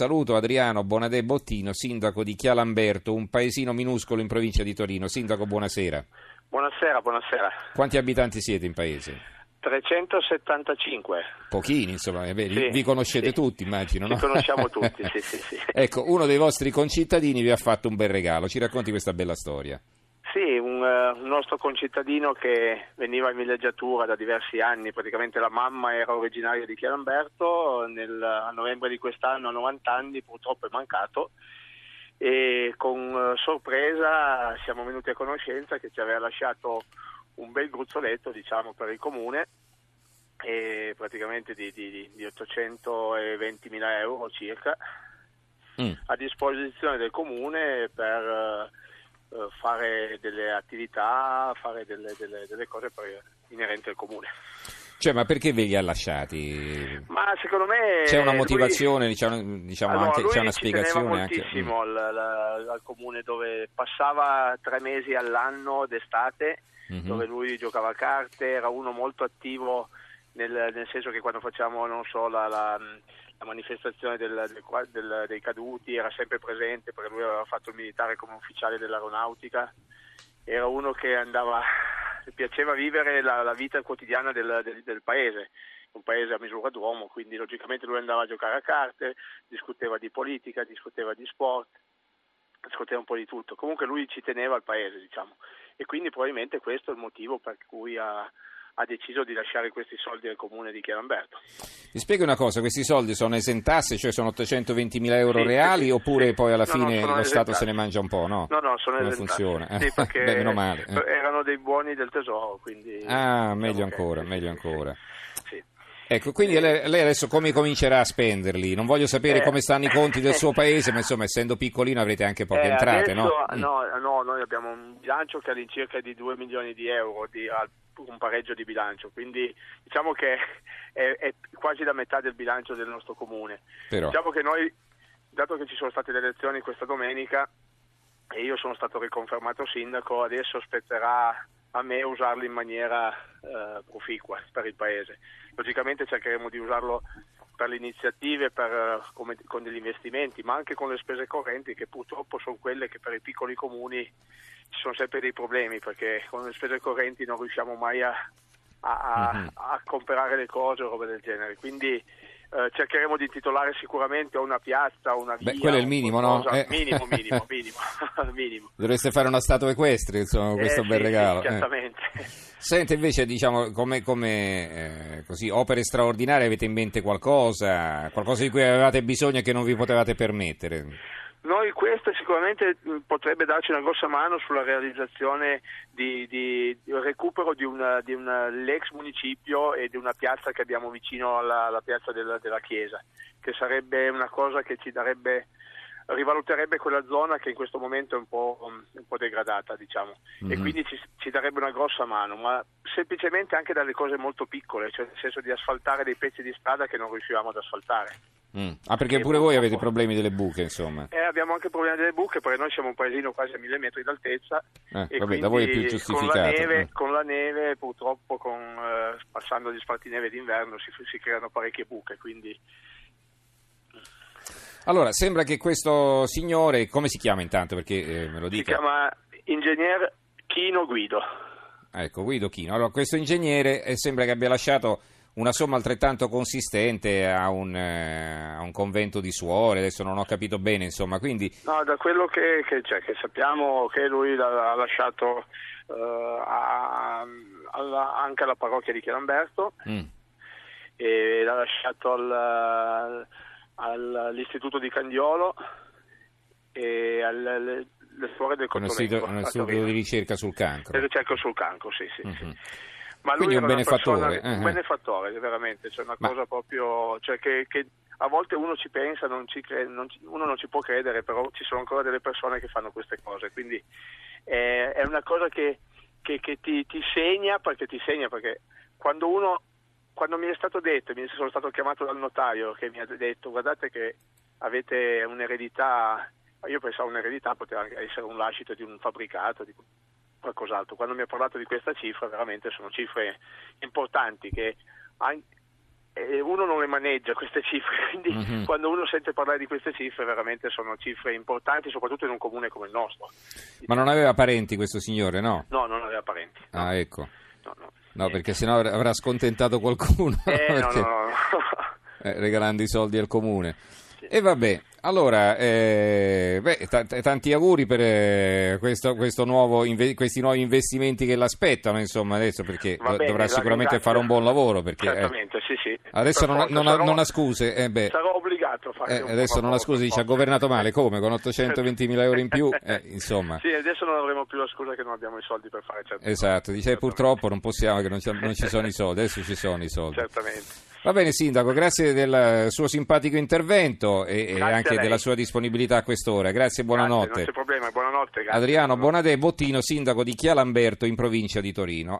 Saluto Adriano Bonadè Bottino, sindaco di Chialamberto, un paesino minuscolo in provincia di Torino. Sindaco, buonasera. Buonasera, buonasera. Quanti abitanti siete in paese? 375. Pochini, insomma, eh, beh, Sì, vi conoscete sì. tutti, immagino, Ci no? conosciamo tutti, sì, sì, sì. ecco, uno dei vostri concittadini vi ha fatto un bel regalo. Ci racconti questa bella storia? Sì, un, eh, un nostro concittadino che veniva in villeggiatura da diversi anni, praticamente la mamma era originaria di Chiaramberto, nel, a novembre di quest'anno a 90 anni purtroppo è mancato. E con eh, sorpresa siamo venuti a conoscenza che ci aveva lasciato un bel gruzzoletto diciamo per il comune. E praticamente di, di, di 820 mila euro circa Mm. a disposizione del comune per eh, fare delle attività, fare delle, delle- delle cose inerenti al comune. Cioè, ma perché ve li ha lasciati? Ma secondo me C'è una lui- motivazione, diciamo, diciamo Allora, anche, lui c'è una spiegazione anche. mm. moltissimo al, al- al comune dove passava tre mesi all'anno d'estate, Mhm. dove lui giocava a carte, era uno molto attivo nel, nel senso che quando facciamo so, la, la- la manifestazione del- del del- dei caduti era sempre presente perché lui aveva fatto il militare come ufficiale dell'aeronautica, era uno che andava, piaceva vivere la, la vita quotidiana del- del paese, un paese a misura d'uomo, quindi logicamente lui andava a giocare a carte, discuteva di politica, discuteva di sport, discuteva un po' di tutto. Comunque lui ci teneva al paese, diciamo, e quindi probabilmente questo è il motivo per cui ha, ha deciso di lasciare questi soldi al comune di Chiaramberto. Mi spieghi una cosa, questi soldi sono esentasse, cioè sono 820 mila euro Sì, reali sì, oppure sì. poi alla No, no, fine sono lo Stato esentasse. se ne mangia un po', no? No, no, sono Come esentati. funziona? Eh, beh, meno male. eh. erano dei buoni del tesoro, quindi... Ah, diciamo meglio che- ancora, meglio ancora. sì. Ecco, quindi lei, lei adesso come comincerà a spenderli? Non voglio sapere Eh. come stanno i conti del suo paese, ma insomma, essendo piccolino avrete anche poche Eh, entrate, adesso- no? Mm. no? no, noi abbiamo un bilancio che è all'incirca di 2 milioni di euro, di, al- un pareggio di bilancio, quindi diciamo che è, è quasi la metà del bilancio del nostro comune. Però, Diciamo che noi, dato che ci sono state le elezioni questa domenica e io sono stato riconfermato sindaco, adesso spetterà a me usarli in maniera eh, proficua per il Paese. Logicamente cercheremo di usarlo per le iniziative, per, eh, come- con degli investimenti, ma anche con le spese correnti che purtroppo sono quelle che per i piccoli comuni ci sono sempre dei problemi perché con le spese correnti non riusciamo mai a, a- a- Mhm. a comprare le cose o robe del genere. Quindi eh, cercheremo di titolare sicuramente una piazza, una via. Beh, quello è il minimo, no? Eh. Minimo, minimo, minimo, minimo. dovreste fare una statua equestre, insomma, con questo Eh, bel sì, sì, regalo. eh. certamente. Sente invece, diciamo, come, come, eh, così, opere straordinarie avete in mente qualcosa, qualcosa di cui avevate bisogno e che non vi potevate permettere? Noi questo sicuramente mh, potrebbe darci una grossa mano sulla realizzazione di, di- di recupero di, una- di una- l'ex municipio e di una piazza che abbiamo vicino alla, alla piazza della, della chiesa, che sarebbe una cosa che ci darebbe rivaluterebbe quella zona che in questo momento è un po', un po' degradata, diciamo, e Mhm. quindi ci, ci darebbe una grossa mano, ma semplicemente anche dalle cose molto piccole, cioè nel senso di asfaltare dei pezzi di strada che non riuscivamo ad asfaltare. Mm. Ah, perché pure voi avete problemi delle buche, insomma. Eh, abbiamo anche il problema delle buche perché noi siamo un paesino quasi a mille metri d'altezza Eh, e vabbè, da voi è più quindi con la, giustificato. neve, eh. con la neve purtroppo con, eh, passando gli spartineve d'inverno si, si creano parecchie buche quindi Allora, sembra che questo signore, come si chiama intanto? Perché eh, me lo si dica. chiama ingegner Chino Guido Ecco, Guido Chino. Allora, questo ingegnere eh, sembra che abbia lasciato una somma altrettanto consistente a un, eh, a un convento di suore, adesso non ho capito bene, insomma, quindi no, da quello che, che- cioè, che sappiamo che lui ha lasciato eh, a- alla- anche alla parrocchia di Chiaramberto mm, e l'ha lasciato al- al- all'istituto di Candiolo e alle, alle- le suore del un Cottolengo istituto, un a istituto Torino. di ricerca sul cancro. ricerca sul cancro, sì, sì. sì. Ma lui Quindi era un benefattore, persona- eh, un benefattore, veramente, cioè una Ma- cosa proprio, cioè che, che a volte uno ci pensa, non ci cre- non ci- uno non ci può credere, però ci sono ancora delle persone che fanno queste cose, quindi eh, è una cosa che, che- che ti, ti segna, perché ti segna, perché quando uno, quando mi è stato detto, mi sono stato chiamato dal notaio che mi ha detto guardate che avete un'eredità, io pensavo un'eredità poteva essere un lascito di un fabbricato, di qualcos'altro. Quando mi ha parlato di questa cifra, veramente sono cifre importanti che eh, uno non le maneggia queste cifre, quindi Mhm. quando uno sente parlare di queste cifre veramente sono cifre importanti, soprattutto in un comune come il nostro. Ma non aveva parenti questo signore, no? No, non aveva parenti. No, Ah, ecco. no, no. No, perché sennò avr- avrà scontentato qualcuno Eh, perché- no, no, no. eh, regalando i soldi al comune. E vabbè, allora, eh, beh, ta- tanti auguri per eh, questo, questo nuovo inve- questi nuovi investimenti che l'aspettano, insomma, adesso, perché do- bene, dovrà sicuramente fare un buon lavoro. Perché, eh, Certamente, sì, sì. adesso non, non sarò- non ha scuse, eh, Sarò obbligato a fare eh, adesso non ha scuse, dice ha governato male, come? Con 820.000 euro in più, eh, insomma. Sì, adesso non avremo più la scusa che non abbiamo i soldi per fare certe Esatto, dice eh, purtroppo non possiamo che non ci, non ci sono i soldi, adesso ci sono i soldi. Certamente. Va bene Sindaco, grazie del suo simpatico intervento e, e anche della sua disponibilità a quest'ora. Grazie e Grazie, non buonanotte. c'è problema, buonanotte. grazie. Adriano Bonadè Bottino, Sindaco di Chialamberto in provincia di Torino.